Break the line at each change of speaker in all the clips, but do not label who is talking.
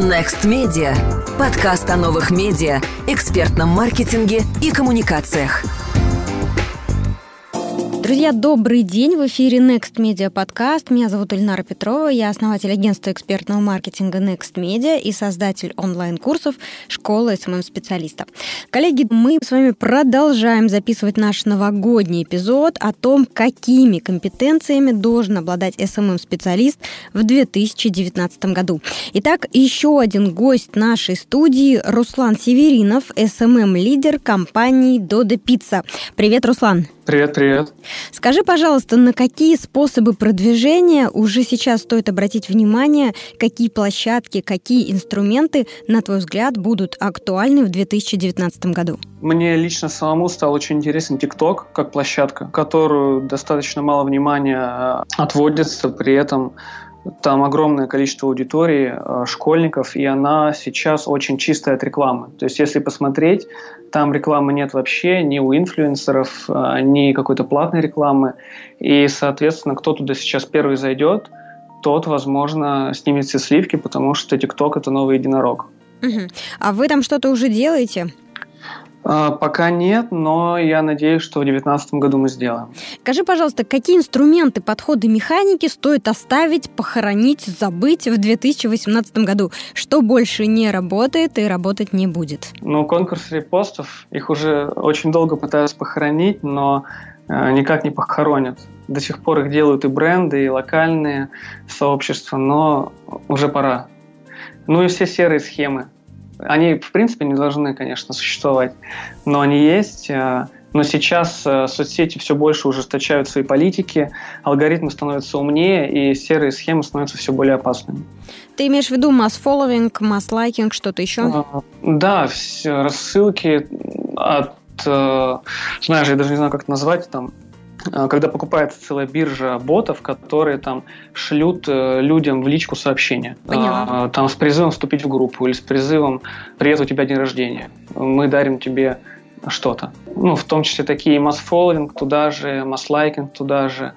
Next Media. Подкаст о новых медиа, экспертном маркетинге и коммуникациях.
Друзья, добрый день! В эфире Next Media подкаст. Меня зовут Ильнара Петрова. Я основатель агентства экспертного маркетинга Next Media и создатель онлайн-курсов школы SMM-специалиста. Коллеги, мы с вами продолжаем записывать наш новогодний эпизод о том, какими компетенциями должен обладать SMM-специалист в 2019 году. Итак, еще один гость нашей студии Руслан Северинов, SMM-лидер компании Dodo Pizza. Привет, Руслан!
Привет, привет.
Скажи, пожалуйста, на какие способы продвижения уже сейчас стоит обратить внимание, какие площадки, какие инструменты, на твой взгляд, будут актуальны в 2019 году?
Мне лично самому стал очень интересен TikTok как площадка, которую достаточно мало внимания отводится, при этом там огромное количество аудитории, э, школьников, и она сейчас очень чистая от рекламы. То есть, если посмотреть, там рекламы нет вообще ни у инфлюенсеров, э, ни какой-то платной рекламы. И, соответственно, кто туда сейчас первый зайдет, тот, возможно, снимет все сливки, потому что ТикТок – это новый единорог.
Угу. А вы там что-то уже делаете?
А, пока нет, но я надеюсь, что в 2019 году мы сделаем.
Скажи, пожалуйста, какие инструменты, подходы механики стоит оставить, похоронить, забыть в 2018 году? Что больше не работает и работать не будет?
Ну, конкурс репостов, их уже очень долго пытаются похоронить, но э, никак не похоронят. До сих пор их делают и бренды, и локальные сообщества, но уже пора. Ну и все серые схемы. Они, в принципе, не должны, конечно, существовать, но они есть. Э, но сейчас э, соцсети все больше ужесточают свои политики, алгоритмы становятся умнее, и серые схемы становятся все более опасными.
Ты имеешь в виду масс-фолловинг, масс-лайкинг, что-то еще? А,
да, все, рассылки от, э, знаешь, я даже не знаю, как это назвать, там, когда покупается целая биржа ботов, которые там шлют э, людям в личку сообщения.
Поняла.
А, там с призывом вступить в группу или с призывом «Привет, у тебя день рождения, мы дарим тебе что-то». Ну, в том числе такие масс-фолловинг туда же, масс-лайкинг туда же.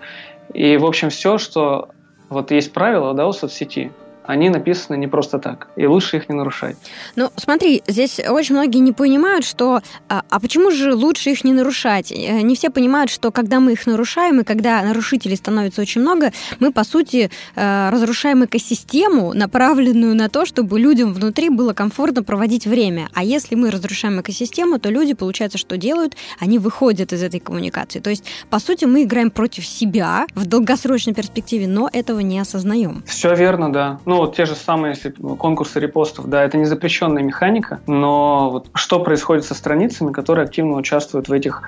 И, в общем, все, что... Вот есть правила да, у соцсети – они написаны не просто так, и лучше их не нарушать.
Ну, смотри, здесь очень многие не понимают, что... А, а почему же лучше их не нарушать? Э, не все понимают, что когда мы их нарушаем, и когда нарушителей становится очень много, мы, по сути, э, разрушаем экосистему, направленную на то, чтобы людям внутри было комфортно проводить время. А если мы разрушаем экосистему, то люди, получается, что делают? Они выходят из этой коммуникации. То есть, по сути, мы играем против себя в долгосрочной перспективе, но этого не осознаем.
Все верно, да. Ну, вот те же самые конкурсы репостов, да, это не запрещенная механика, но вот что происходит со страницами, которые активно участвуют в этих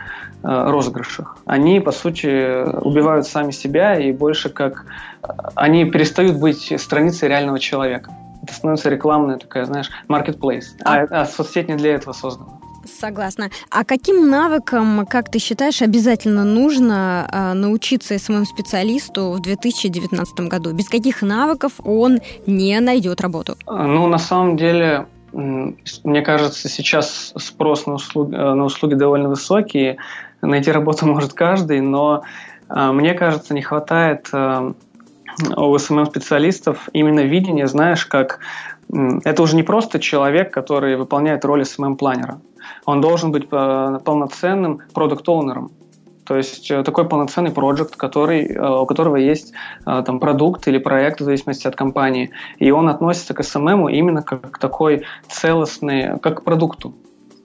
э, розыгрышах? Они, по сути, убивают сами себя и больше как... Э, они перестают быть страницей реального человека. Это становится рекламная такая, знаешь, marketplace. А, а соцсеть не для этого создана.
Согласна. А каким навыкам, как ты считаешь, обязательно нужно э, научиться СММ-специалисту в 2019 году? Без каких навыков он не найдет работу?
Ну, на самом деле, мне кажется, сейчас спрос на услуги, э, на услуги довольно высокий. Найти работу может каждый, но э, мне кажется, не хватает э, у СММ-специалистов именно видения, знаешь, как это уже не просто человек, который выполняет роль СММ-планера он должен быть э, полноценным продукт-оунером. То есть э, такой полноценный проект, который, э, у которого есть там, продукт или проект в зависимости от компании. И он относится к SMM именно как к такой целостный, как к продукту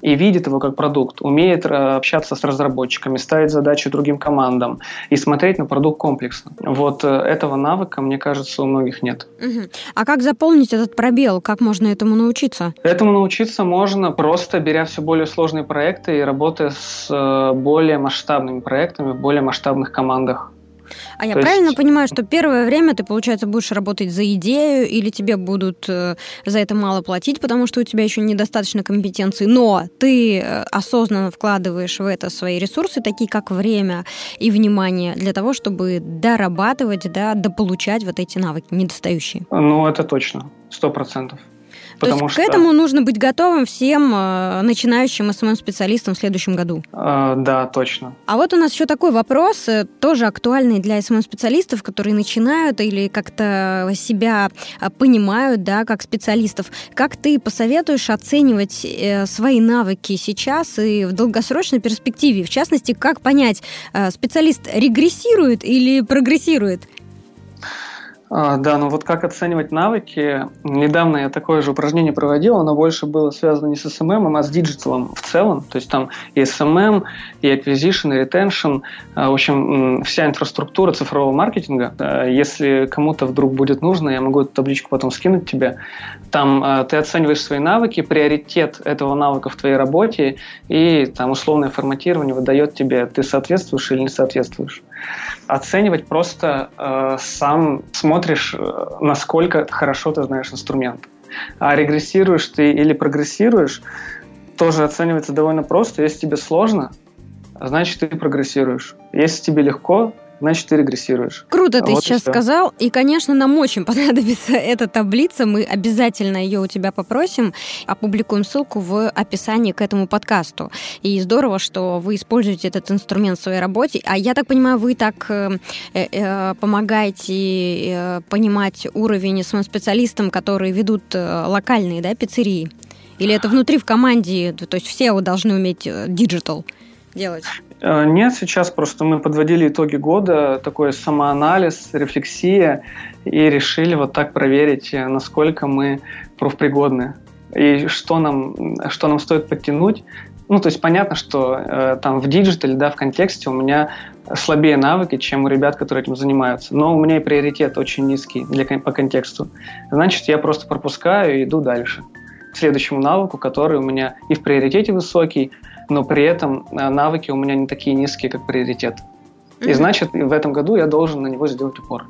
и видит его как продукт, умеет э, общаться с разработчиками, ставить задачи другим командам и смотреть на продукт комплексно. Вот э, этого навыка, мне кажется, у многих нет.
Угу. А как заполнить этот пробел? Как можно этому научиться?
Этому научиться можно просто беря все более сложные проекты и работая с э, более масштабными проектами в более масштабных командах.
А я То правильно есть... понимаю, что первое время ты, получается, будешь работать за идею, или тебе будут э, за это мало платить, потому что у тебя еще недостаточно компетенции, но ты э, осознанно вкладываешь в это свои ресурсы, такие как время и внимание, для того, чтобы дорабатывать, да, дополучать вот эти навыки недостающие?
Ну, это точно, сто процентов.
То есть что... к этому нужно быть готовым всем э, начинающим СММ-специалистам в следующем году?
Э, да, точно.
А вот у нас еще такой вопрос, э, тоже актуальный для СММ-специалистов, которые начинают или как-то себя э, понимают, да, как специалистов. Как ты посоветуешь оценивать э, свои навыки сейчас и в долгосрочной перспективе? В частности, как понять, специалист регрессирует или прогрессирует?
А, да, ну вот как оценивать навыки. Недавно я такое же упражнение проводил, оно больше было связано не с SMM, а с digital ом в целом. То есть там и SMM, и acquisition, и retention. А, в общем, вся инфраструктура цифрового маркетинга. Если кому-то вдруг будет нужно, я могу эту табличку потом скинуть тебе. Там а, ты оцениваешь свои навыки, приоритет этого навыка в твоей работе, и там условное форматирование выдает тебе, ты соответствуешь или не соответствуешь. Оценивать просто э, сам смотришь, э, насколько хорошо ты знаешь инструмент. А регрессируешь ты или прогрессируешь, тоже оценивается довольно просто. Если тебе сложно, значит ты прогрессируешь. Если тебе легко, значит, ты регрессируешь.
Круто ты вот сейчас и сказал. И, конечно, нам очень понадобится эта таблица. Мы обязательно ее у тебя попросим. Опубликуем ссылку в описании к этому подкасту. И здорово, что вы используете этот инструмент в своей работе. А я так понимаю, вы так э, э, э помогаете э, понимать уровень своим специалистам, которые ведут э, локальные да, пиццерии? Или это внутри в команде, то есть все должны уметь digital делать?
Э, нет, сейчас просто мы подводили итоги года, такой самоанализ, рефлексия, и решили вот так проверить, э, насколько мы профпригодны и что нам, что нам стоит подтянуть. Ну, то есть понятно, что э, там в digital е, да, в контексте у меня слабее навыки, чем у ребят, которые этим занимаются. Но у меня и приоритет очень низкий для, по контексту. Значит, я просто пропускаю и иду дальше к следующему навыку, который у меня и в приоритете высокий, но при этом э, навыки у меня не такие низкие, как приоритет. И значит, в этом году я должен на него сделать упор.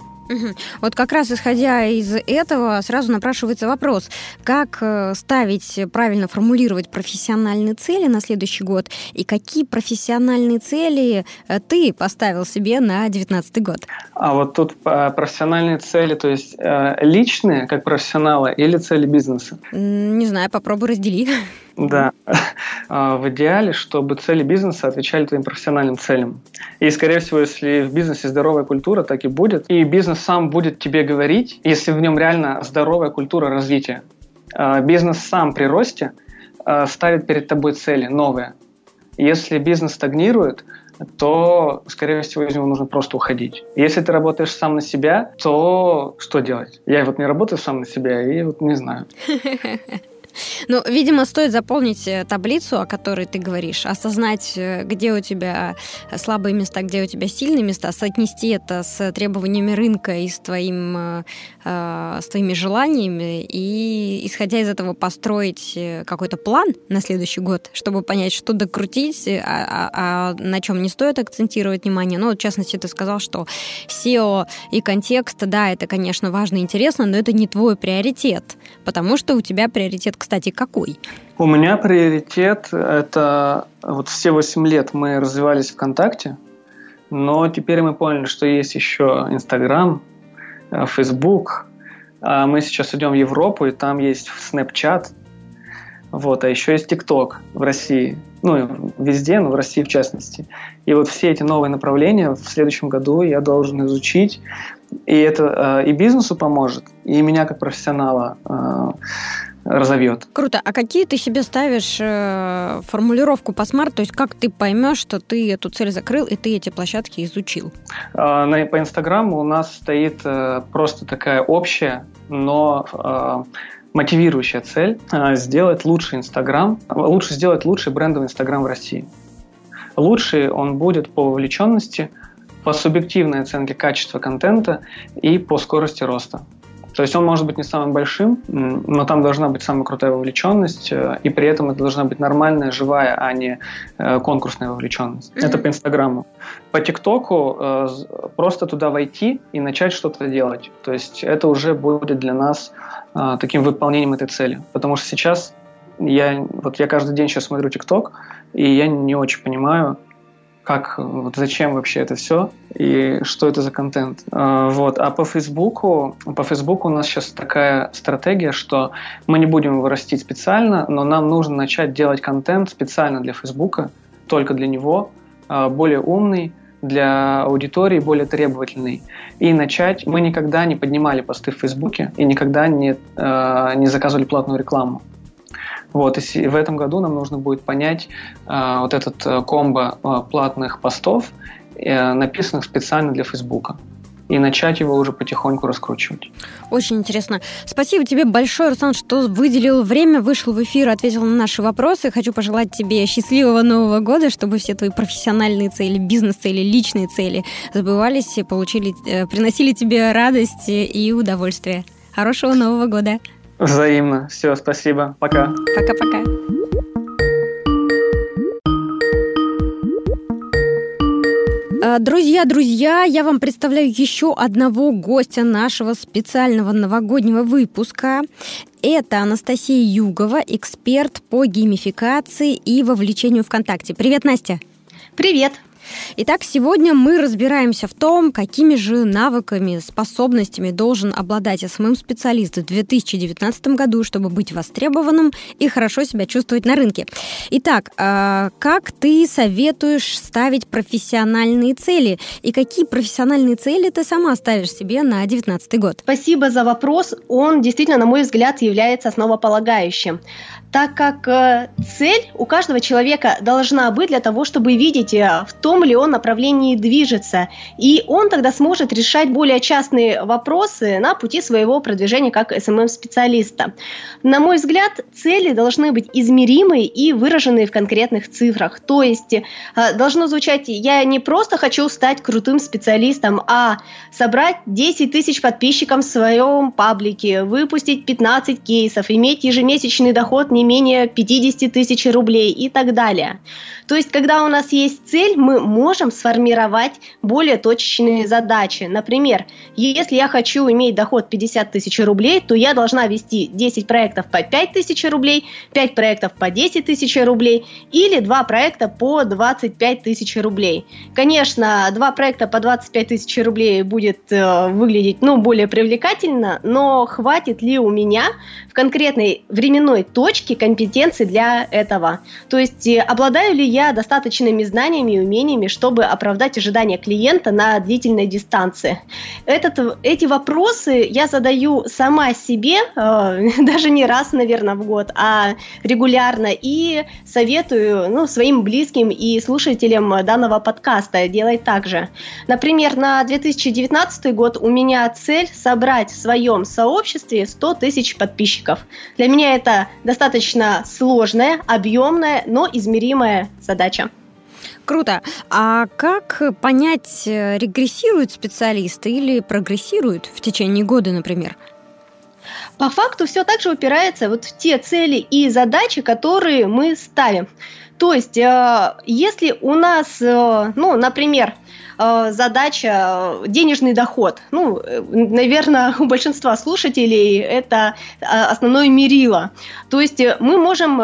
Вот как раз исходя из этого, сразу напрашивается вопрос, как э, ставить, правильно формулировать профессиональные цели на следующий год, и какие профессиональные цели э, ты поставил себе на 2019 год?
А вот тут профессиональные цели, то есть личные, как профессионала, или цели бизнеса?
Не знаю, попробуй раздели.
Да. А, в идеале, чтобы цели бизнеса отвечали твоим профессиональным целям. И, скорее всего, если в бизнесе здоровая культура, так и будет. И бизнес сам будет тебе говорить, если в нем реально здоровая культура развития. А, бизнес сам при росте а, ставит перед тобой цели новые. Если бизнес стагнирует, то, скорее всего, из него нужно просто уходить. Если ты работаешь сам на себя, то что делать? Я вот не работаю сам на себя и вот не знаю.
Ну, видимо, стоит заполнить э, таблицу, о которой ты говоришь, осознать, э, где у тебя слабые места, где у тебя сильные места, соотнести это с требованиями рынка и с, твоим, э, с твоими желаниями, и, исходя из этого, построить какой-то план на следующий год, чтобы понять, что докрутить, а, а, а на чем не стоит акцентировать внимание. Ну, в частности, ты сказал, что SEO и контекст, да, это, конечно, важно и интересно, но это не твой приоритет, потому что у тебя приоритет кстати, какой?
У меня приоритет – это вот все 8 лет мы развивались ВКонтакте, но теперь мы поняли, что есть еще Инстаграм, э, Фейсбук. А мы сейчас идем в Европу, и там есть Snapchat, вот, а еще есть ТикТок в России. Ну, везде, но в России в частности. И вот все эти новые направления в следующем году я должен изучить. И это э, и бизнесу поможет, и меня как профессионала э, разовьет.
Круто. А какие ты себе ставишь э, формулировку по смарт? То есть как ты поймешь, что ты эту цель закрыл и ты эти площадки изучил?
Э, на, по Инстаграму у нас стоит э, просто такая общая, но э, мотивирующая цель э, сделать лучший Инстаграм, лучше сделать лучший брендовый Инстаграм в России. Лучший он будет по вовлеченности, по субъективной оценке качества контента и по скорости роста. То есть он может быть не самым большим, но там должна быть самая крутая вовлеченность, э, и при этом это должна быть нормальная, живая, а не э, конкурсная вовлеченность. Mm-hmm. Это по Инстаграму. По ТикТоку э, просто туда войти и начать что-то делать. То есть это уже будет для нас таким выполнением этой цели. Потому что сейчас я, вот я каждый день сейчас смотрю ТикТок, и я не очень понимаю, как, вот зачем вообще это все и что это за контент. А, вот. А по Фейсбуку, по Фейсбуку у нас сейчас такая стратегия, что мы не будем его растить специально, но нам нужно начать делать контент специально для Фейсбука, только для него, а, более умный, для аудитории более требовательный. И начать... Мы никогда не поднимали посты в Фейсбуке и никогда не, э, не заказывали платную рекламу. Вот, и в этом году нам нужно будет понять э, вот этот э, комбо э, платных постов, э, написанных специально для Фейсбука и начать его уже потихоньку раскручивать.
Очень интересно. Спасибо тебе большое, Руслан, что выделил время, вышел в эфир, ответил на наши вопросы. Хочу пожелать тебе счастливого Нового года, чтобы все твои профессиональные цели, бизнес-цели, личные цели забывались и получили, э, приносили тебе радость и удовольствие. Хорошего Нового года!
Взаимно. Все, спасибо. Пока.
Пока-пока. Э, друзья, друзья, я вам представляю еще одного гостя нашего специального новогоднего выпуска. Это Анастасия Югова, эксперт по геймификации и вовлечению ВКонтакте. Привет, Настя!
Привет!
Итак, сегодня мы разбираемся в том, какими же навыками, способностями должен обладать SMM-специалист в 2019 году, чтобы быть востребованным и хорошо себя чувствовать на рынке. Итак, а, как ты советуешь ставить профессиональные цели? И какие профессиональные цели ты сама ставишь себе на 2019 год?
Спасибо за вопрос. Он действительно, на мой взгляд, является основополагающим так как э, цель у каждого человека должна быть для того, чтобы видеть, э, в том ли он направлении движется. И он тогда сможет решать более частные вопросы на пути своего продвижения как SMM-специалиста. На мой взгляд, цели должны быть измеримые и выраженные в конкретных цифрах. То есть э, должно звучать, я не просто хочу стать крутым специалистом, а собрать 10 тысяч подписчиков в своем паблике, выпустить 15 кейсов, иметь ежемесячный доход не не менее 50 тысяч рублей и так далее. То есть, когда у нас есть цель, мы можем сформировать более точечные задачи. Например, если я хочу иметь доход 50 тысяч рублей, то я должна вести 10 проектов по 5 тысяч рублей, 5 проектов по 10 тысяч рублей или 2 проекта по 25 тысяч рублей. Конечно, 2 проекта по 25 тысяч рублей будет э, выглядеть ну, более привлекательно, но хватит ли у меня в конкретной временной точке компетенции для этого? То есть, э, обладаю ли я достаточными знаниями и умениями, чтобы оправдать ожидания клиента на длительной дистанции. Этот, эти вопросы я задаю сама себе, э, даже не раз, наверное, в год, а регулярно, и советую ну, своим близким и слушателям данного подкаста делать так же. Например, на 2019 год у меня цель собрать в своем сообществе 100 тысяч подписчиков. Для меня это достаточно сложная, объемная, но измеримая задача.
Круто. А как понять, э, регрессируют специалисты или прогрессируют в течение года, например?
По факту все так же упирается вот в те цели и задачи, которые мы ставим. То есть, э, если у нас, э, ну, например, задача денежный доход. Ну, наверное, у большинства слушателей это основное мерило. То есть мы можем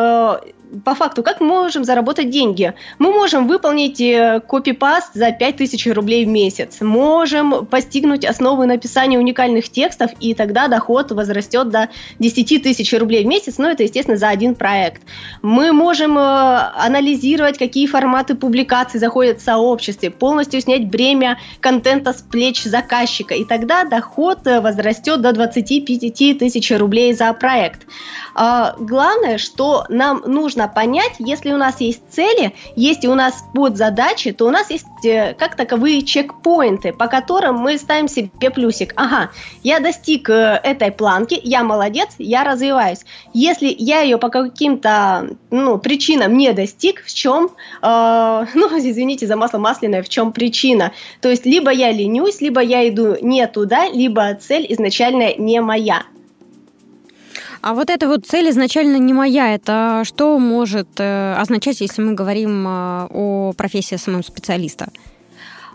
по факту, как мы можем заработать деньги? Мы можем выполнить э, копипаст за 5000 рублей в месяц, можем постигнуть основы написания уникальных текстов, и тогда доход возрастет до 10 тысяч рублей в месяц, но это, естественно, за один проект. Мы можем э, анализировать, какие форматы публикаций заходят в сообществе, полностью снять бремя контента с плеч заказчика, и тогда доход э, возрастет до 25 тысяч рублей за проект. А, главное, что нам нужно понять, если у нас есть цели, если у нас подзадачи, то у нас есть э, как таковые чекпоинты, по которым мы ставим себе плюсик. Ага, я достиг э, этой планки, я молодец, я развиваюсь. Если я ее по каким-то ну, причинам не достиг, в чем, э, ну, извините за масло масляное, в чем причина? То есть либо я ленюсь, либо я иду не туда, либо цель изначально не моя.
А вот эта вот цель изначально не моя. Это что может э, означать, если мы говорим э, о профессии SMM-специалиста?
А,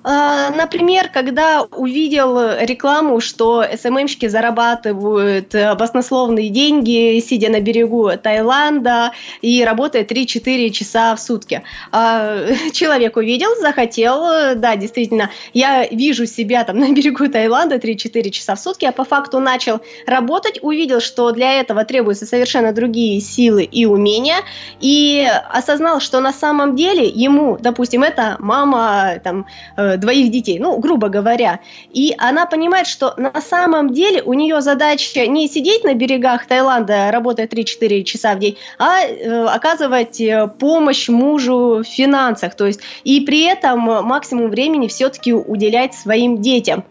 например, когда увидел рекламу, что SMM щики зарабатывают баснословные деньги, сидя на берегу Таиланда и работая 3-4 часа в сутки. А, человек увидел, захотел, да, действительно, я вижу себя там на берегу Таиланда 3-4 часа в сутки, а по факту начал работать, увидел, что для этого требуются совершенно другие силы и умения, и осознал, что на самом деле ему, допустим, это мама там, э, двоих детей, ну, грубо говоря. И она понимает, что на самом деле у нее задача не сидеть на берегах Таиланда, работая 3-4 часа в день, а э, оказывать э, помощь мужу в финансах. То есть и при этом максимум времени все-таки уделять своим детям.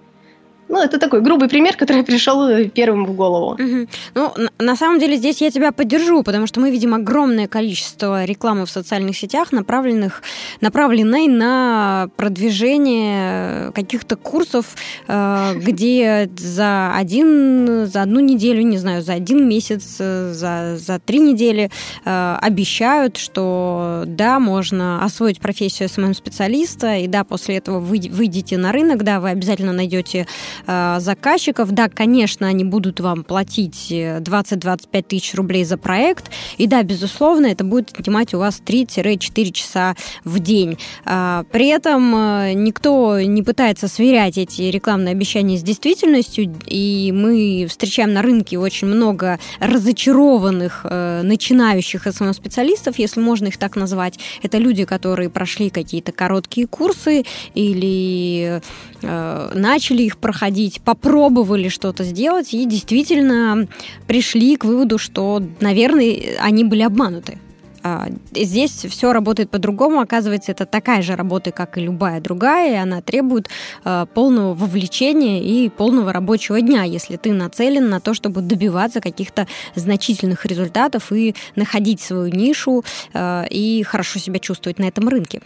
Ну, это такой грубый пример, который пришел э, первым в голову.
Угу. Ну, на самом деле здесь я тебя поддержу, потому что мы видим огромное количество рекламы в социальных сетях, направленных, направленной на продвижение каких-то курсов, э, где за один, за одну неделю, не знаю, за один месяц, э, за, за три недели обещают, что да, можно освоить профессию SMM-специалиста, и да, после этого вы выйдете на рынок, да, вы обязательно найдете Э, заказчиков. Да, конечно, они будут вам платить 20-25 э, тысяч рублей за проект. И да, безусловно, это будет отнимать у вас 3-4 часа в день. А, при этом э, никто не пытается сверять эти рекламные обещания с действительностью, и мы встречаем на рынке очень много разочарованных начинающих СММ-специалистов, если можно их так назвать. Это люди, которые прошли какие-то короткие курсы или начали их проходить ходить, попробовали что-то сделать и действительно пришли к выводу, что, наверное, они были обмануты. А, здесь все работает по-другому. Оказывается, это такая же работа, как и любая другая, и она требует а, полного вовлечения и полного рабочего дня, если ты нацелен на то, чтобы добиваться каких-то значительных результатов и находить свою нишу а, и хорошо себя чувствовать на этом рынке.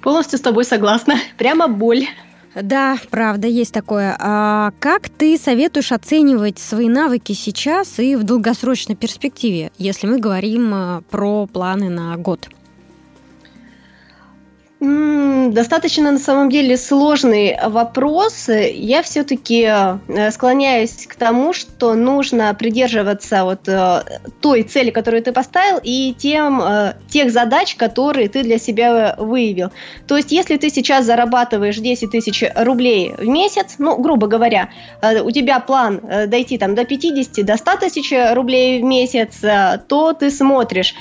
Полностью с тобой согласна. Прямо боль.
Да, правда, есть такое. А как ты советуешь оценивать свои навыки сейчас и в долгосрочной перспективе, если мы говорим э, про планы на год?
Достаточно на самом деле сложный вопрос. Я все-таки э, склоняюсь к тому, что нужно придерживаться вот э, той цели, которую ты поставил, и тем, э, тех задач, которые ты для себя выявил. То есть, если ты сейчас зарабатываешь 10 тысяч рублей в месяц, ну, грубо говоря, у тебя план дойти там до 50, до 100 тысяч рублей в месяц, то ты смотришь,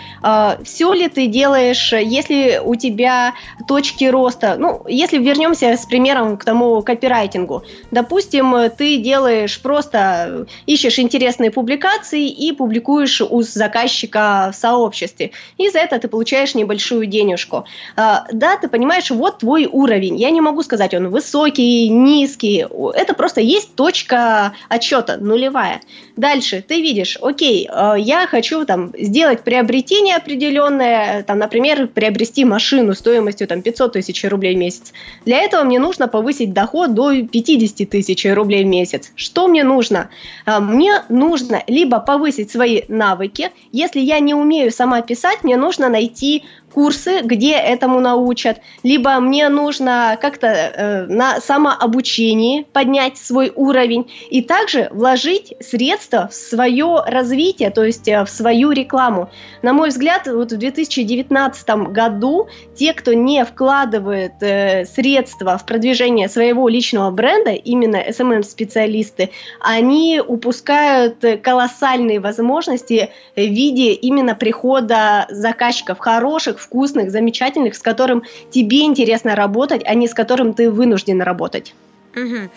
все ли ты делаешь, если у тебя точки роста. Ну, если вернемся с примером к тому копирайтингу. Допустим, ты делаешь просто, ищешь интересные публикации и публикуешь у заказчика в сообществе. И за это ты получаешь небольшую денежку. А, да, ты понимаешь, вот твой уровень. Я не могу сказать, он высокий, низкий. Это просто есть точка отчета, нулевая. Дальше ты видишь, окей, а, я хочу там сделать приобретение определенное, там, например, приобрести машину стоимостью там 500 тысяч рублей в месяц. Для этого мне нужно повысить доход до 50 тысяч рублей в месяц. Что мне нужно? А, мне нужно либо повысить свои навыки, если я не умею сама писать, мне нужно найти курсы, где этому научат, либо мне нужно как-то э, на самообучении поднять свой уровень и также вложить средства в свое развитие, то есть э, в свою рекламу. На мой взгляд, вот в 2019 году те, кто не вкладывает э, средства в продвижение своего личного бренда, именно SMM-специалисты, они упускают колоссальные возможности в виде именно прихода заказчиков хороших, вкусных, замечательных, с которым тебе интересно работать, а не с которым ты вынужден работать.
Угу.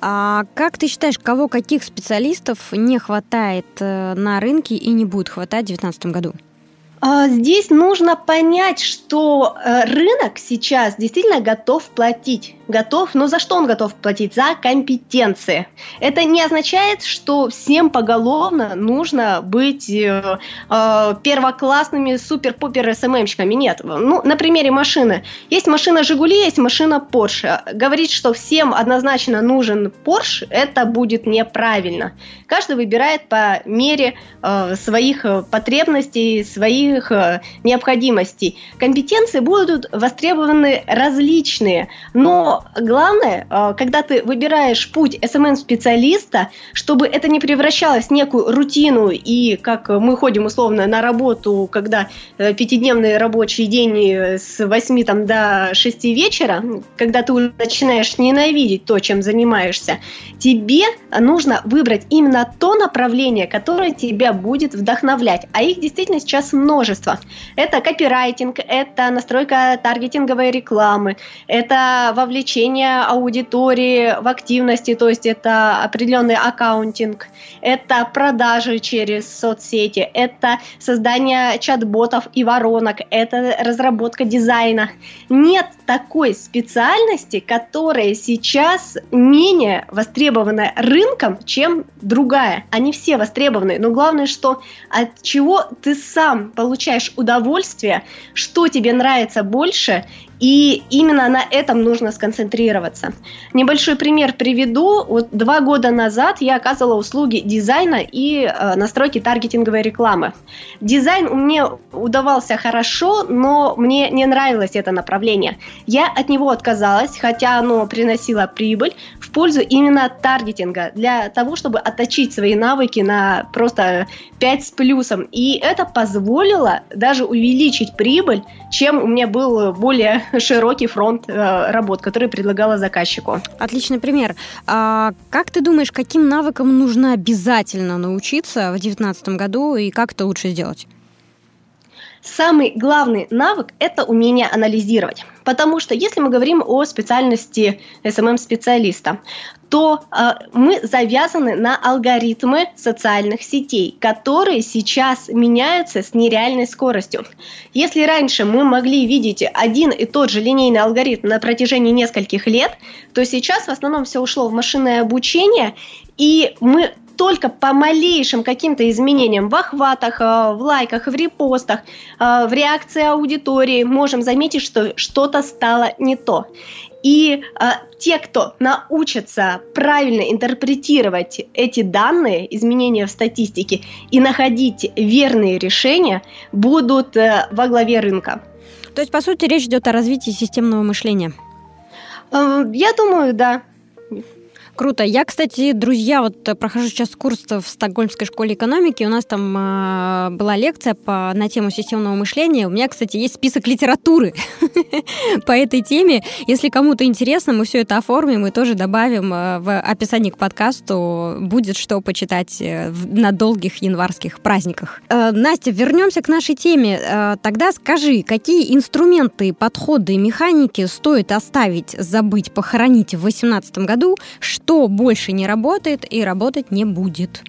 А как ты считаешь, кого каких специалистов не хватает э, на рынке и не будет хватать в 2019 году?
А, здесь нужно понять, что э, рынок сейчас действительно готов платить готов, но за что он готов платить? За компетенции. Это не означает, что всем поголовно нужно быть э, э, первоклассными супер-пупер СММщиками. Нет. Ну, на примере машины. Есть машина Жигули, есть машина Porsche. Говорить, что всем однозначно нужен Porsche, это будет неправильно. Каждый выбирает по мере своих потребностей, своих основных э, необходимостей. Компетенции будут востребованы различные, но главное, э, когда ты выбираешь путь SMM-специалиста, чтобы это не превращалось в некую рутину и как мы ходим условно на работу, когда пятидневный рабочий день с 8 там, до 6 вечера, когда ты начинаешь ненавидеть то, чем занимаешься, тебе нужно выбрать именно то направление, которое тебя будет вдохновлять. А их действительно сейчас множество. Это копирайтинг, это настройка таргетинговой рекламы, это вовлечение аудитории в активности, то есть это определенный аккаунтинг, это продажи через соцсети, это создание чат-ботов и воронок, это разработка дизайна. Нет такой специальности, которая сейчас менее востребована рынком, чем другая. Они все востребованы, но главное, что от чего ты сам получаешь удовольствие, что тебе нравится больше, и именно на этом нужно сконцентрироваться. Небольшой пример приведу. Вот два года назад я оказывала услуги дизайна и э, настройки таргетинговой рекламы. Дизайн у меня удавался хорошо, но мне не нравилось это направление. Я от него отказалась, хотя оно приносило прибыль в пользу именно таргетинга, для того, чтобы отточить свои навыки на просто 5 с плюсом. И это позволило даже увеличить прибыль, чем у меня был более широкий фронт э, работ, который предлагала заказчику.
Отличный пример. А как ты думаешь, каким навыкам нужно обязательно научиться в 2019 году и как это лучше сделать?
Самый главный навык – это умение анализировать. Потому что если мы говорим о специальности SMM-специалиста, то э, мы завязаны на алгоритмы социальных сетей, которые сейчас меняются с нереальной скоростью. Если раньше мы могли видеть один и тот же линейный алгоритм на протяжении нескольких лет, то сейчас в основном все ушло в машинное обучение, и мы только по малейшим каким-то изменениям в охватах, э, в лайках, в репостах, э, в реакции аудитории можем заметить, что что-то стало не то. И э, те, кто научатся правильно интерпретировать эти данные, изменения в статистике и находить верные решения, будут э, во главе рынка.
То есть, по сути, речь идет о развитии системного мышления.
Э, я думаю, да.
Круто. Я, кстати, друзья, вот э, прохожу сейчас курс в Стокгольмской школе экономики. У нас там э, была лекция по, на тему системного мышления. У меня, кстати, есть список литературы по этой теме. Если кому-то интересно, мы все это оформим и тоже добавим э, в описании к подкасту. Будет что почитать э, на долгих январских праздниках. Э, Настя, вернемся к нашей теме. Тогда скажи, какие инструменты, подходы, механики стоит оставить, забыть, похоронить в 2018 году, что больше не работает и работать не будет?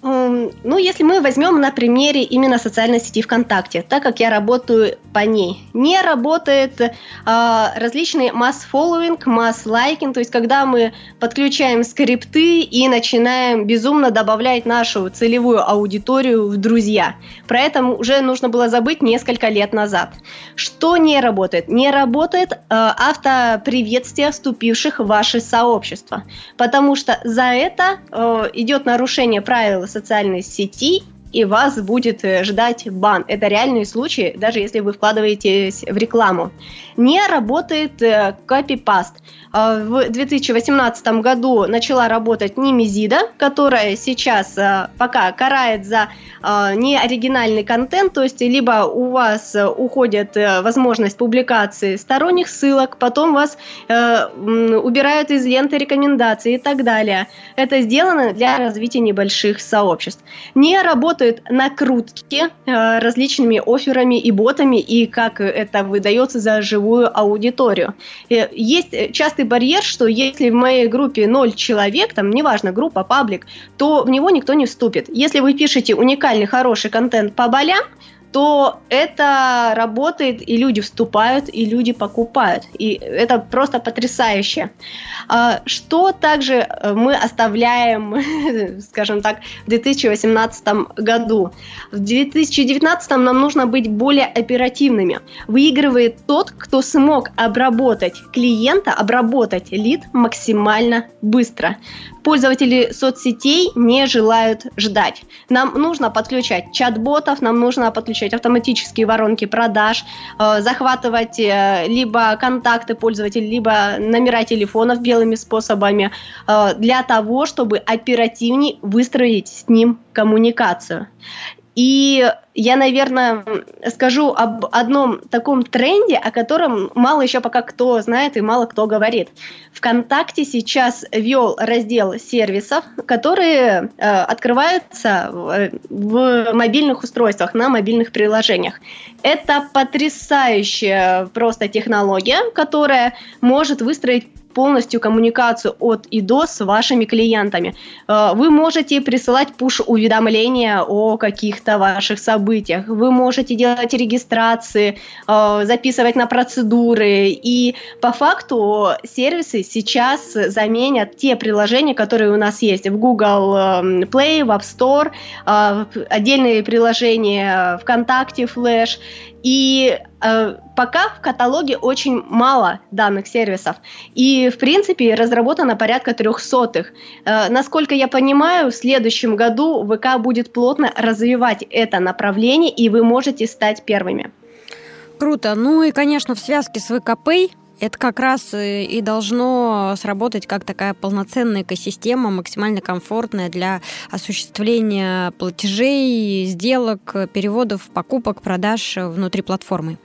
Ну, если мы возьмем на примере именно социальной сети ВКонтакте, так как я работаю по ней, не работает э, различный масс-фолловинг, масс-лайкинг, то есть когда мы подключаем скрипты и начинаем безумно добавлять нашу целевую аудиторию в друзья. Про это уже нужно было забыть несколько лет назад. Что не работает? Не работает э, автоприветствие вступивших в ваше сообщество, потому что за это э, идет нарушение правил социальной сети, и вас будет э, ждать бан. Это реальные случаи, даже если вы вкладываетесь в рекламу. Не работает э, копипаст. А, в 2018 году начала работать Немезида, которая сейчас э, пока карает за неоригинальный контент, то есть либо у вас уходит возможность публикации сторонних ссылок, потом вас убирают из ленты рекомендаций и так далее. Это сделано для развития небольших сообществ. Не работает работают накрутки э, различными офферами и ботами, и как это выдается за живую аудиторию. Э, есть частый барьер, что если в моей группе 0 человек, там неважно, группа, паблик, то в него никто не вступит. Если вы пишете уникальный, хороший контент по болям, то это работает, и люди вступают, и люди покупают. И это просто потрясающе. А, что также э, мы оставляем, скажем так, в 2018 году? В 2019 нам нужно быть более оперативными. Выигрывает тот, кто смог обработать клиента, обработать лид максимально быстро пользователи соцсетей не желают ждать. Нам нужно подключать чат-ботов, нам нужно подключать накручивать автоматические воронки продаж, э, захватывать э, либо контакты пользователей, либо номера телефонов белыми способами э, для того, чтобы оперативнее выстроить с ним коммуникацию. И я, наверное, скажу об одном таком тренде, о котором мало еще пока кто знает и мало кто говорит. ВКонтакте сейчас ввел раздел сервисов, которые э, открываются в, в мобильных устройствах, на мобильных приложениях. Это потрясающая просто технология, которая может выстроить полностью коммуникацию от и до с вашими клиентами. Э, вы можете присылать пуш-уведомления о каких-то ваших событиях. Вы можете делать регистрации, э, записывать на процедуры. И по факту сервисы сейчас заменят те приложения, которые у нас есть в Google эм, Play, в App Store, э, отдельные приложения ВКонтакте, Flash. И пока в каталоге очень мало данных сервисов. И, в принципе, разработано порядка трехсотых. Э, насколько я понимаю, в следующем году ВК будет плотно развивать это направление, и вы можете стать первыми.
Круто. Ну и, конечно, в связке с ВКП это как раз и должно сработать как такая полноценная экосистема, максимально комфортная для осуществления платежей, сделок, переводов, покупок, продаж внутри платформы.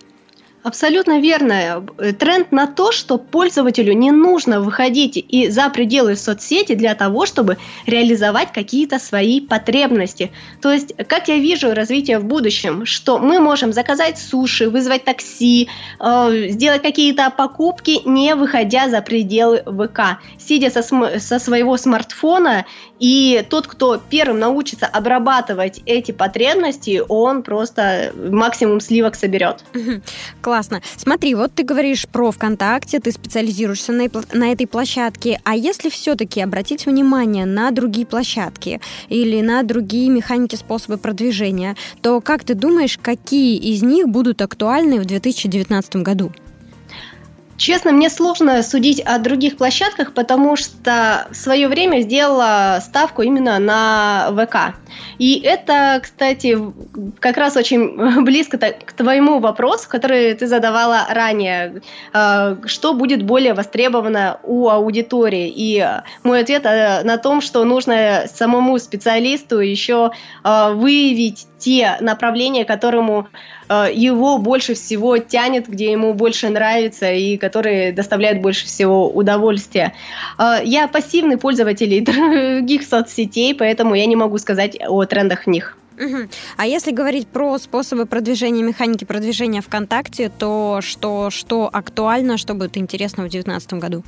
Абсолютно верно. Тренд на то, что пользователю не нужно выходить и за пределы соцсети для того, чтобы реализовать какие-то свои потребности. То есть, как я вижу развитие в будущем, что мы можем заказать суши, вызвать такси, э, сделать какие-то покупки, не выходя за пределы ВК, сидя со, со своего смартфона, и тот, кто первым научится обрабатывать эти потребности, он просто максимум сливок соберет.
Класс классно. Смотри, вот ты говоришь про ВКонтакте, ты специализируешься на, на этой площадке, а если все-таки обратить внимание на другие площадки или на другие механики, способы продвижения, то как ты думаешь, какие из них будут актуальны в 2019 году?
Честно, мне сложно судить о других площадках, потому что в свое время сделала ставку именно на ВК. И это, кстати, как раз очень близко к твоему вопросу, который ты задавала ранее. А, что будет более востребовано у аудитории? И мой ответ э, на том, что нужно самому специалисту еще а, выявить те направления, которому э, его больше всего тянет, где ему больше нравится и которые доставляют больше всего удовольствия. Э, я пассивный пользователь других соцсетей, поэтому я не могу сказать о трендах в них.
А если говорить про способы продвижения, механики продвижения ВКонтакте, то что, что актуально, что будет интересно в 2019 году?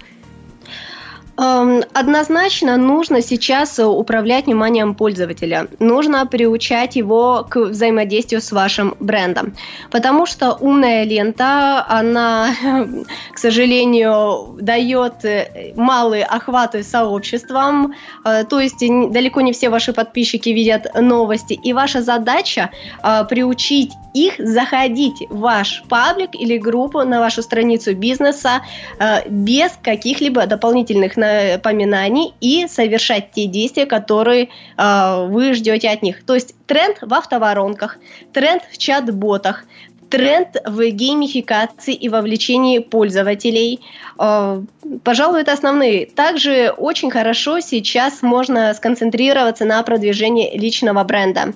Эм, однозначно нужно сейчас управлять вниманием пользователя. Нужно приучать его к взаимодействию с вашим брендом. Потому что умная лента, она, к сожалению, дает э, малые охваты сообществам. Э, то есть далеко не все ваши подписчики видят новости. И ваша задача э, приучить их заходить в ваш паблик или группу на вашу страницу бизнеса без каких-либо дополнительных напоминаний и совершать те действия, которые э, вы ждете от них. То есть тренд в автоворонках, тренд в чат-ботах, тренд в геймификации и вовлечении пользователей. Э, пожалуй, это основные. Также очень хорошо сейчас можно сконцентрироваться на продвижении личного бренда.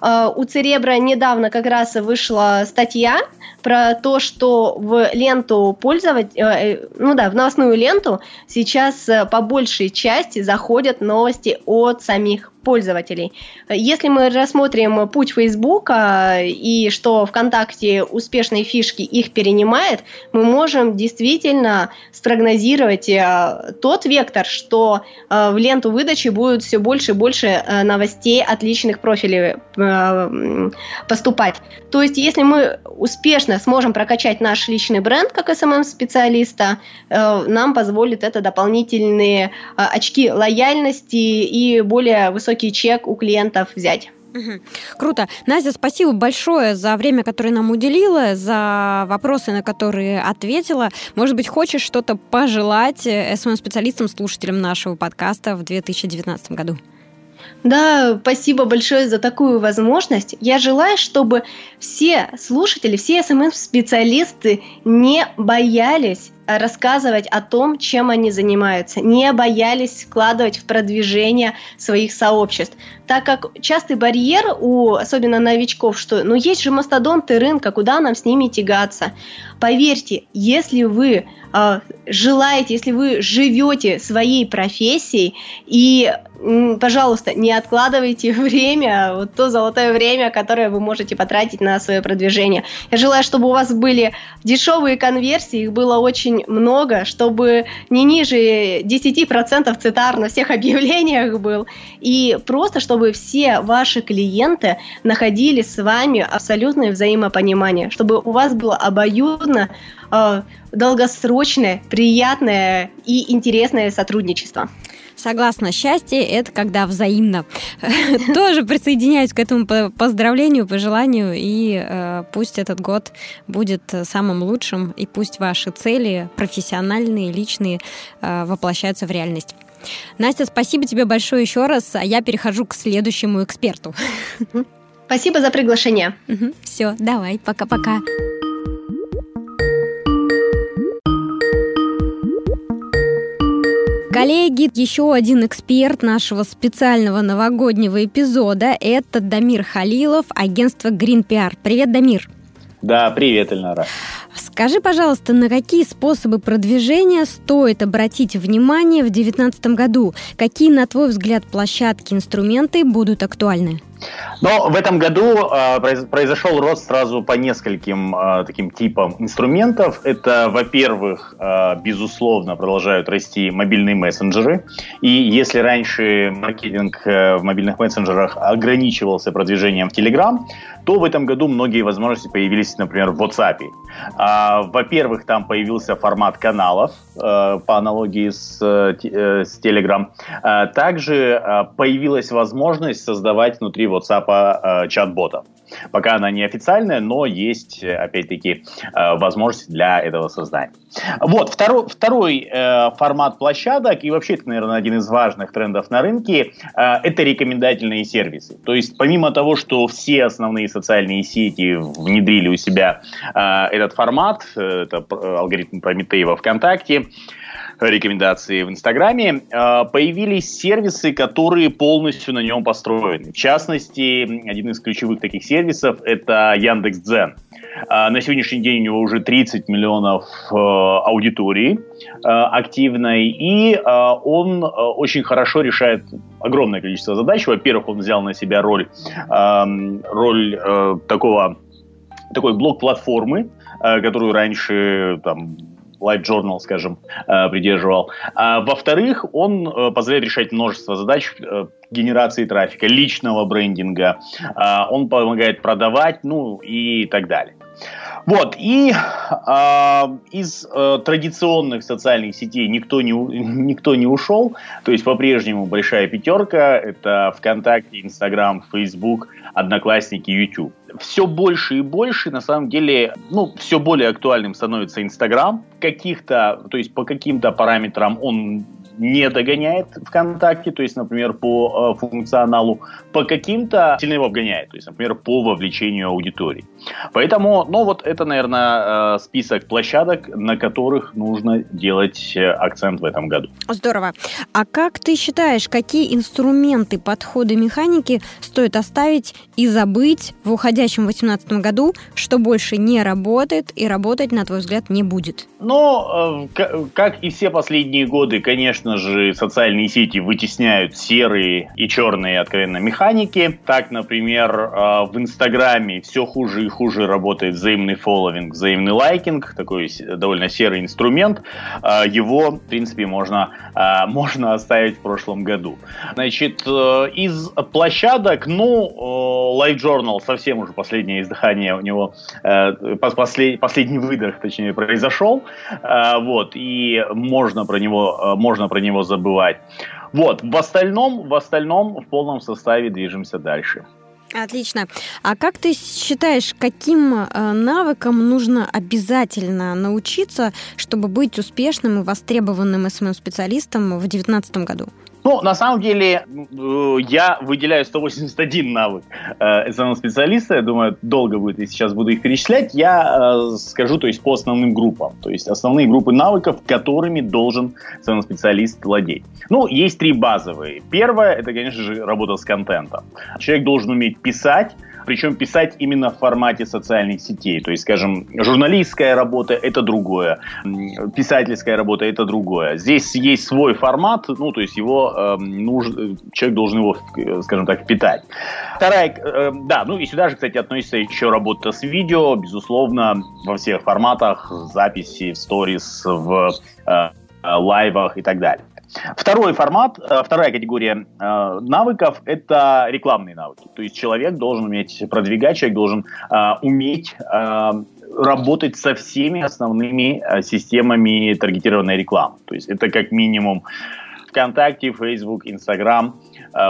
Э, у Церебра недавно как раз вышла статья про то, что в ленту пользователя, э, ну да, в новостную ленту сейчас по большей части заходят новости от самих пользователей. Если мы рассмотрим путь Фейсбука и что ВКонтакте успешные фишки их перенимает, мы можем действительно спрогнозировать э, тот вектор, что э, в ленту выдачи будет все больше и больше новостей от личных профилей поступать. То есть, если мы успешно сможем прокачать наш личный бренд как SMM-специалиста, нам позволит это дополнительные очки лояльности и более высокий чек у клиентов взять.
Круто. Настя, спасибо большое за время, которое нам уделила, за вопросы, на которые ответила. Может быть, хочешь что-то пожелать СММ-специалистам, слушателям нашего подкаста в 2019 году?
Да, спасибо большое за такую возможность. Я желаю, чтобы все слушатели, все СММ-специалисты не боялись рассказывать о том, чем они занимаются, не боялись вкладывать в продвижение своих сообществ. Так как частый барьер у особенно новичков, что ну есть же мастодонты рынка, куда нам с ними тягаться. Поверьте, если вы э, желаете, если вы живете своей профессией и пожалуйста, не откладывайте время, вот то золотое время, которое вы можете потратить на свое продвижение. Я желаю, чтобы у вас были дешевые конверсии, их было очень много, чтобы не ниже 10% цитар на всех объявлениях был, и просто чтобы все ваши клиенты находили с вами абсолютное взаимопонимание, чтобы у вас было обоюдно э, долгосрочное, приятное и интересное сотрудничество.
Согласна, счастье – это когда взаимно. Тоже присоединяюсь к этому поздравлению, пожеланию, и э, пусть этот год будет самым лучшим, и пусть ваши цели профессиональные, личные э, воплощаются в реальность. Настя, спасибо тебе большое еще раз, а я перехожу к следующему эксперту.
Спасибо за приглашение.
Все, давай, пока-пока. Коллеги, еще один эксперт нашего специального новогоднего эпизода – это Дамир Халилов, агентство Green PR. Привет, Дамир.
Да, привет, Эльнара.
Скажи, пожалуйста, на какие способы продвижения стоит обратить внимание в 2019 году? Какие, на твой взгляд, площадки, инструменты будут актуальны?
Но в этом году э, произошел рост сразу по нескольким э, таким типам инструментов. Это, во-первых, э, безусловно, продолжают расти мобильные мессенджеры. И если раньше маркетинг э, в мобильных мессенджерах ограничивался продвижением в Telegram, то в этом году многие возможности появились, например, в WhatsApp. А, во-первых, там появился формат каналов э, по аналогии с, э, с Telegram. А, также э, появилась возможность создавать внутри WhatsApp э, чат-ботов. Пока она не официальная, но есть, опять-таки, э, возможность для этого создания. Вот, второй, второй э, формат площадок, и вообще это, наверное, один из важных трендов на рынке, э, это рекомендательные сервисы. То есть, помимо того, что все основные социальные сети внедрили у себя э, этот формат, э, это алгоритм Прометея во ВКонтакте, рекомендации в Инстаграме, а, появились сервисы, которые полностью на нем построены. В частности, один из ключевых таких сервисов – это Яндекс.Дзен. А, на сегодняшний день у него уже 30 миллионов э, аудитории активной, и он очень хорошо решает огромное количество задач. Во-первых, он взял на себя роль, роль такого такой блок платформы, которую раньше там Light Journal, скажем, э, придерживал. А, во-вторых, он э, позволяет решать множество задач э, генерации трафика, личного брендинга. А, он помогает продавать, ну и так далее. Вот, и э, из э, традиционных социальных сетей никто не, никто не ушел, то есть по-прежнему большая пятерка, это ВКонтакте, Инстаграм, Фейсбук, Одноклассники, YouTube. Все больше и больше, на самом деле, ну, все более актуальным становится Инстаграм. Каких-то, то есть по каким-то параметрам он не догоняет ВКонтакте, то есть, например, по э, функционалу, по каким-то сильно его обгоняет, то есть, например, по вовлечению аудитории. Поэтому, ну вот это, наверное, э, список площадок, на которых нужно делать э, акцент в этом году.
Здорово. А как ты считаешь, какие инструменты, подходы, механики стоит оставить и забыть в уходящем 2018 году, что больше не работает и работать, на твой взгляд, не будет?
Ну, как и все последние годы, конечно, же, социальные сети вытесняют серые и черные, откровенно, механики. Так, например, э, в Инстаграме все хуже и хуже работает взаимный фолловинг, взаимный лайкинг, такой довольно серый инструмент. Э, его, в принципе, можно, можно оставить в прошлом году. Значит, из площадок, ну, Live Journal совсем уже последнее издыхание у него, послед, последний выдох, точнее, произошел. Вот, и можно про него, можно про про него забывать. Вот, в остальном, в остальном в полном составе движемся дальше.
Отлично. А как ты считаешь, каким э, навыкам нужно обязательно научиться, чтобы быть успешным и востребованным СММ-специалистом в 2019 году?
Ну, на самом деле, э, я выделяю 181 навык э, SMM-специалиста. Я думаю, долго будет, если сейчас буду их перечислять. Я э, скажу, то есть, по основным группам. То есть, основные группы навыков, которыми должен SMM-специалист владеть. Ну, есть три базовые. Первое, это, конечно же, работа с контентом. Человек должен уметь писать, причем писать именно в формате социальных сетей. То есть, скажем, журналистская работа – это другое, писательская работа – это другое. Здесь есть свой формат, ну, то есть его э, нужен, человек должен его, скажем так, питать. Вторая, э, да, ну и сюда же, кстати, относится еще работа с видео, безусловно, во всех форматах, записи, в сторис, в э, лайвах и так далее. Второй формат, э, вторая категория э, навыков – это рекламные навыки. То есть человек должен уметь продвигать, человек должен э, уметь работать со всеми основными системами таргетированной рекламы. То есть это как минимум ВКонтакте, Facebook, Instagram.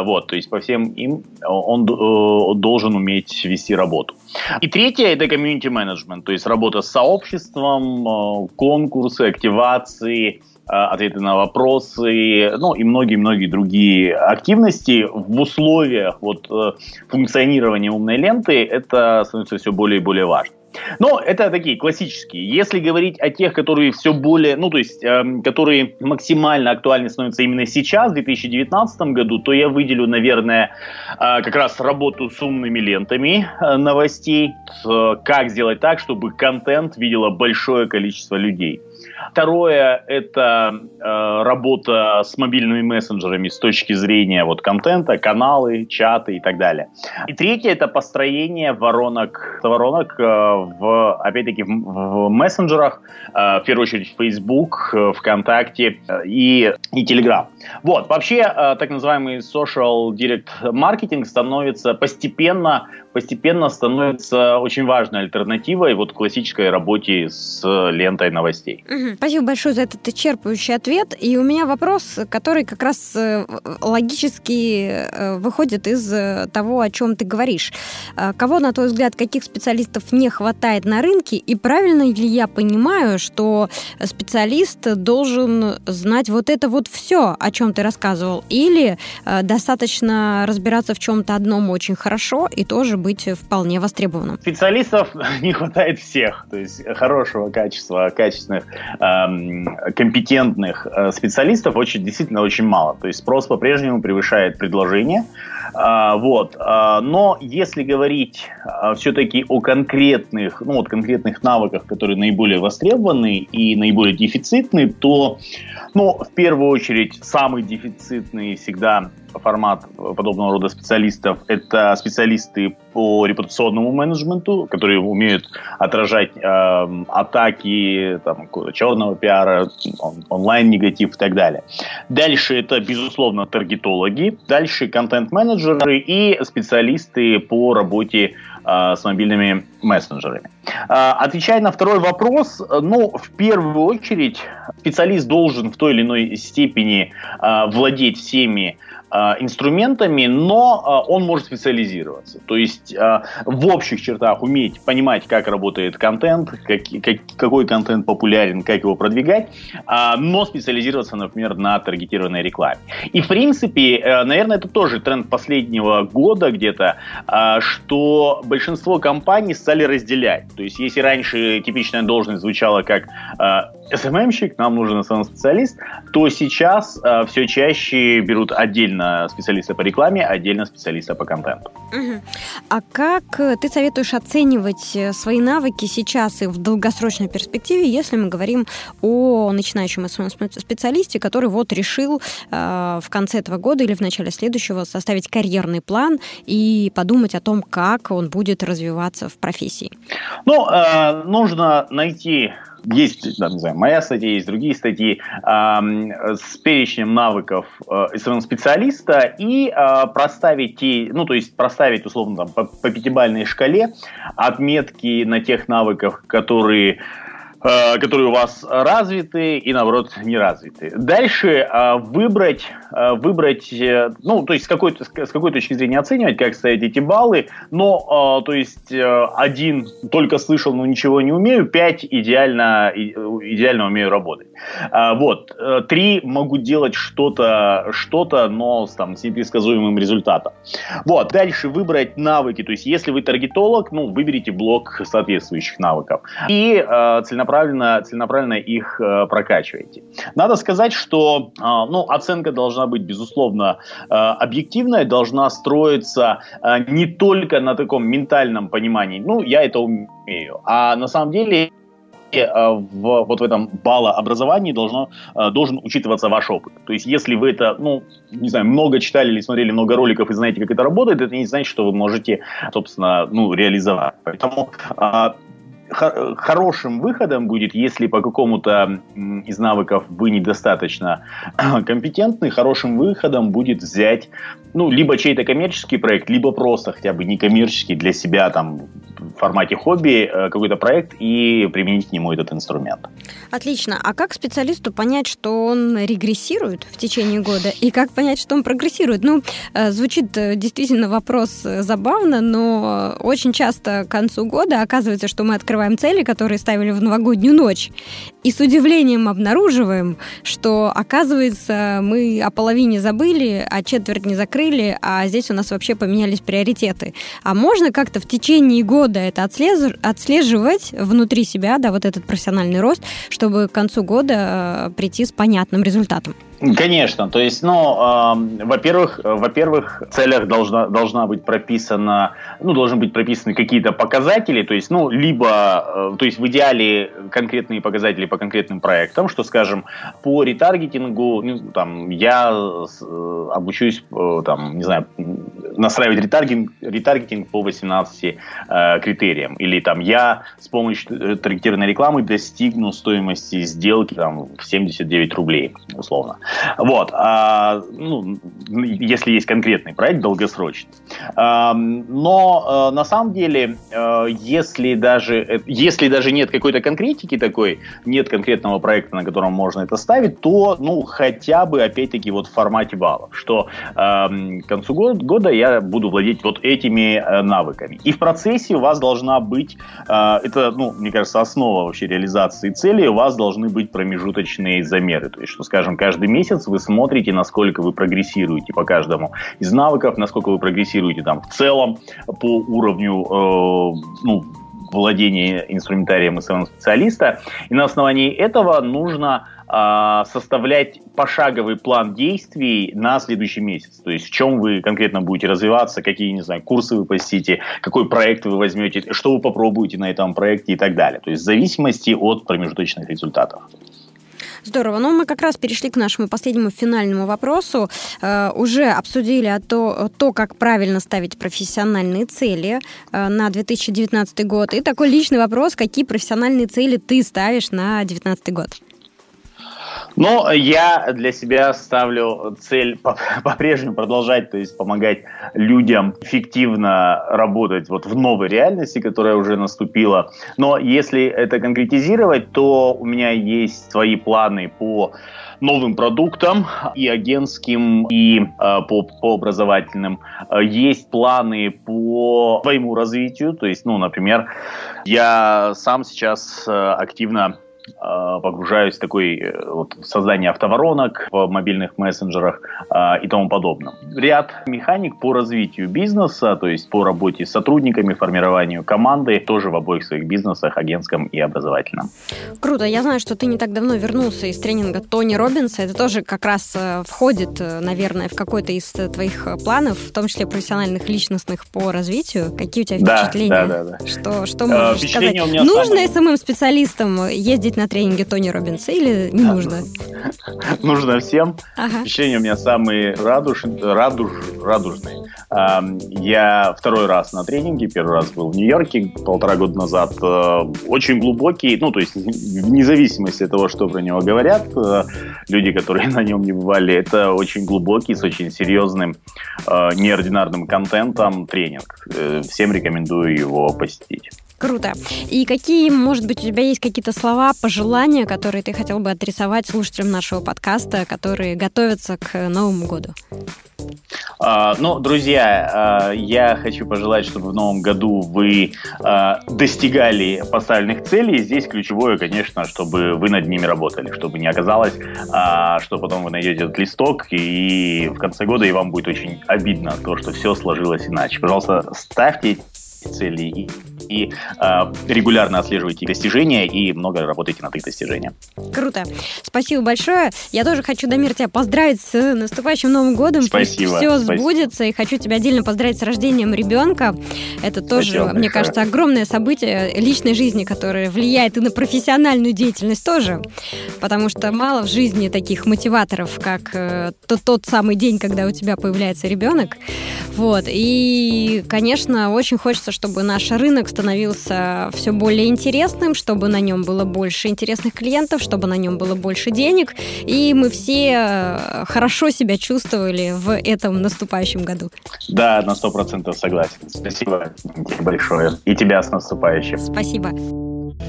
Вот, то есть по всем им он, должен уметь вести работу. И третье – это комьюнити менеджмент, то есть работа с сообществом, конкурсы, активации – ответы на вопросы, ну и многие-многие другие активности в условиях вот э, функционирования умной ленты, это становится все более и более важно. Но это такие классические. Если говорить о тех, которые все более, ну то есть, э, которые максимально актуальны становятся именно сейчас, в 2019 году, то я выделю, наверное, э, как раз работу с умными лентами э, новостей, э, как сделать так, чтобы контент видело большое количество людей. Второе – это э, работа с мобильными мессенджерами с точки зрения вот, контента, каналы, чаты и так далее. И третье – это построение воронок, воронок э, в, опять-таки, в, в мессенджерах, э, в первую очередь Facebook, э, ВКонтакте э, и, и Telegram. Вот, вообще, э, так называемый social direct marketing становится постепенно, постепенно становится очень важной альтернативой вот классической работе с лентой новостей.
Угу. Спасибо большое за этот исчерпывающий ответ. И у меня вопрос, который как раз э, логически э, выходит из э, того, о чем ты говоришь. Кого, на твой взгляд, каких специалистов не хватает на рынке? И правильно ли я понимаю, что специалист должен знать вот это вот все, о чем ты рассказывал? Или достаточно разбираться в чем-то одном очень хорошо и тоже быть вполне востребованным?
Специалистов не хватает всех. То есть хорошего качества, качественных Эм, компетентных э, специалистов очень, действительно очень мало. То есть спрос по-прежнему превышает предложение. А, вот. А, но если говорить а, все-таки о конкретных, ну, вот конкретных навыках, которые наиболее востребованы и наиболее дефицитны, то ну, в первую очередь самый дефицитный всегда формат подобного рода специалистов – это специалисты по репутационному менеджменту, которые умеют отражать э, атаки там, черного пиара, он, онлайн-негатив и так далее. Дальше это, безусловно, таргетологи, дальше контент-менеджеры и специалисты по работе э, с мобильными мессенджерами. Э, отвечая на второй вопрос, ну, в первую очередь, специалист должен в той или иной степени э, владеть всеми инструментами, но э, он может специализироваться. То есть э, в общих чертах уметь понимать, как работает контент, как, как, какой контент популярен, как его продвигать, но специализироваться, например, на таргетированной рекламе. И в принципе, наверное, это тоже тренд последнего года где-то, что большинство компаний стали разделять. То есть если раньше типичная должность звучала как SMM-щик, нам нужен SMM-специалист, то сейчас все чаще берут отдельно специалиста по рекламе, отдельно специалиста по контенту.
А как э, ты советуешь оценивать э, свои навыки сейчас и в долгосрочной перспективе, если мы говорим о начинающем специалисте, который вот решил э, в конце этого года или в начале следующего составить карьерный план и подумать о том, как он будет развиваться в профессии?
Ну, э, нужно найти есть, да, не знаю, моя статья, есть другие статьи э, с перечнем навыков э, специалиста и э, проставить те, ну, то есть проставить, условно, там, по, по пятибалльной шкале отметки на тех навыках, которые которые у вас развиты и, наоборот, не развиты. Дальше э, выбрать, э, выбрать, ну, то есть с какой, с какой точки зрения оценивать, как ставить эти баллы, но, то есть, один только слышал, но ничего не умею, пять идеально, идеально умею работать. Вот, три могу делать что-то, что-то, но с, там, с непредсказуемым результатом. Вот, дальше выбрать навыки, то есть, если вы таргетолог, ну, выберите блок соответствующих навыков. И целенаправленно целенаправленно, целенаправленно их э, прокачиваете. Надо сказать, что э, ну, оценка должна быть, безусловно, э, объективная, должна строиться э, не только на таком ментальном понимании, ну, я это умею, а на самом деле э, в, вот в этом баллообразовании должно, э, должен учитываться ваш опыт. То есть, если вы это, ну, не знаю, много читали или смотрели много роликов и знаете, как это работает, это не значит, что вы можете, собственно, ну, реализовать. Поэтому э, хорошим выходом будет, если по какому-то из навыков вы недостаточно компетентны, хорошим выходом будет взять, ну, либо чей-то коммерческий проект, либо просто хотя бы некоммерческий для себя там формате хобби э, какой-то проект и применить к нему этот инструмент.
Отлично. А как специалисту понять, что он регрессирует в течение года и как понять, что он прогрессирует? Ну, э, звучит э, действительно вопрос забавно, но очень часто к концу года оказывается, что мы открываем цели, которые ставили в новогоднюю ночь, и с удивлением обнаруживаем, что, оказывается, мы о половине забыли, а четверть не закрыли, а здесь у нас вообще поменялись приоритеты. А можно как-то в течение года это отслеживать внутри себя, да, вот этот профессиональный рост, чтобы к концу года э, прийти с понятным результатом?
Конечно, то есть, ну, э, во-первых, во-первых, в целях должна должна быть прописана, ну, должны быть прописаны какие-то показатели, то есть, ну, либо, э, то есть в идеале конкретные показатели по конкретным проектам, что, скажем, по ретаргетингу, ну, там, я э, обучусь, э, там, не знаю, настраивать ретаргетинг, ретаргетинг по 18 э, критериям, или там я с помощью таргетированной рекламы достигну стоимости сделки там в 79 рублей, условно. Вот. А, ну, если есть конкретный проект долгосрочный. Но а, на самом деле, а, если даже, если даже нет какой-то конкретики такой, нет конкретного проекта, на котором можно это ставить, то, ну, хотя бы, опять-таки, вот в формате баллов, что к концу года я буду владеть вот этими навыками. И в процессе у вас должна быть, это, ну, мне кажется, основа вообще реализации цели, у вас должны быть промежуточные замеры. То есть, что, скажем, каждый месяц вы смотрите, насколько вы прогрессируете по каждому из навыков, насколько вы прогрессируете там в целом по уровню э, ну, владения инструментарием SMM-специалиста. И на основании этого нужно э, составлять пошаговый план действий на следующий месяц. То есть в чем вы конкретно будете развиваться, какие, не знаю, курсы вы посетите, какой проект вы возьмете, что вы попробуете на этом проекте и так далее. То есть в зависимости от промежуточных результатов.
Здорово. Ну, мы как раз перешли к нашему последнему финальному вопросу. Э, уже обсудили о то, то, как правильно ставить профессиональные цели э, на 2019 год. И такой личный вопрос, какие профессиональные цели ты ставишь на 2019 год?
Но я для себя ставлю цель по-прежнему продолжать, то есть помогать людям эффективно работать вот в новой реальности, которая уже наступила. Но если это конкретизировать, то у меня есть свои планы по новым продуктам и агентским, и э, по, по образовательным. Есть планы по своему развитию, то есть, ну, например, я сам сейчас э, активно Э, погружаюсь в такой э, вот создание автоворонок в мобильных мессенджерах э, и тому подобном. Ряд механик по развитию бизнеса, то есть по работе с сотрудниками, формированию команды, тоже в обоих своих бизнесах, агентском и образовательном.
Круто. Я знаю, что ты не так давно вернулся из тренинга Тони Робинса. Это тоже как раз входит, наверное, в какой-то из твоих планов, в том числе профессиональных, личностных по развитию. Какие у тебя впечатления? Да, да, да. Что, что можешь сказать? Нужно самое... СММ-специалистам ездить на тренинге Тони Робинса или не нужно?
Нужно всем. Ага. Впечатления у меня самые радуж, радуж, радужные. Я второй раз на тренинге, первый раз был в Нью-Йорке полтора года назад. Э, очень глубокий, ну, то есть вне зависимости от того, что про него говорят, э, люди, которые на нем не бывали, это очень глубокий, с очень серьезным, э, неординарным контентом тренинг. Всем рекомендую его посетить.
Круто. И какие, может быть, у тебя есть какие-то слова, пожелания, которые ты хотел бы адресовать слушателям нашего подкаста, которые готовятся к Новому году?
Uh, ну, друзья, uh, я хочу пожелать, чтобы в новом году вы uh, достигали поставленных целей. Здесь ключевое, конечно, чтобы вы над ними работали, чтобы не оказалось, что потом вы найдете этот листок, и в конце года и вам будет очень обидно то, что все сложилось иначе. Пожалуйста, ставьте цели и э, регулярно отслеживайте достижения и много работайте над их достижением.
Круто. Спасибо большое. Я тоже хочу, Дамир, тебя поздравить с наступающим Новым годом.
Спасибо.
Пусть все спасибо. сбудется. И хочу тебя отдельно поздравить с рождением ребенка. Это тоже, спасибо, мне кажется, огромное событие личной жизни, которое влияет и на профессиональную деятельность тоже. Потому что мало в жизни таких мотиваторов, как э, тот, тот самый день, когда у тебя появляется ребенок. Вот. И, конечно, очень хочется, чтобы наш рынок становился все более интересным, чтобы на нем было больше интересных клиентов, чтобы на нем было больше денег, и мы все э, хорошо себя чувствовали в этом наступающем году.
Да, на сто процентов согласен. Спасибо тебе большое. И тебя с наступающим.
Спасибо.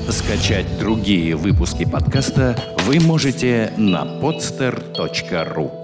Скачать другие выпуски подкаста вы можете на podster.ru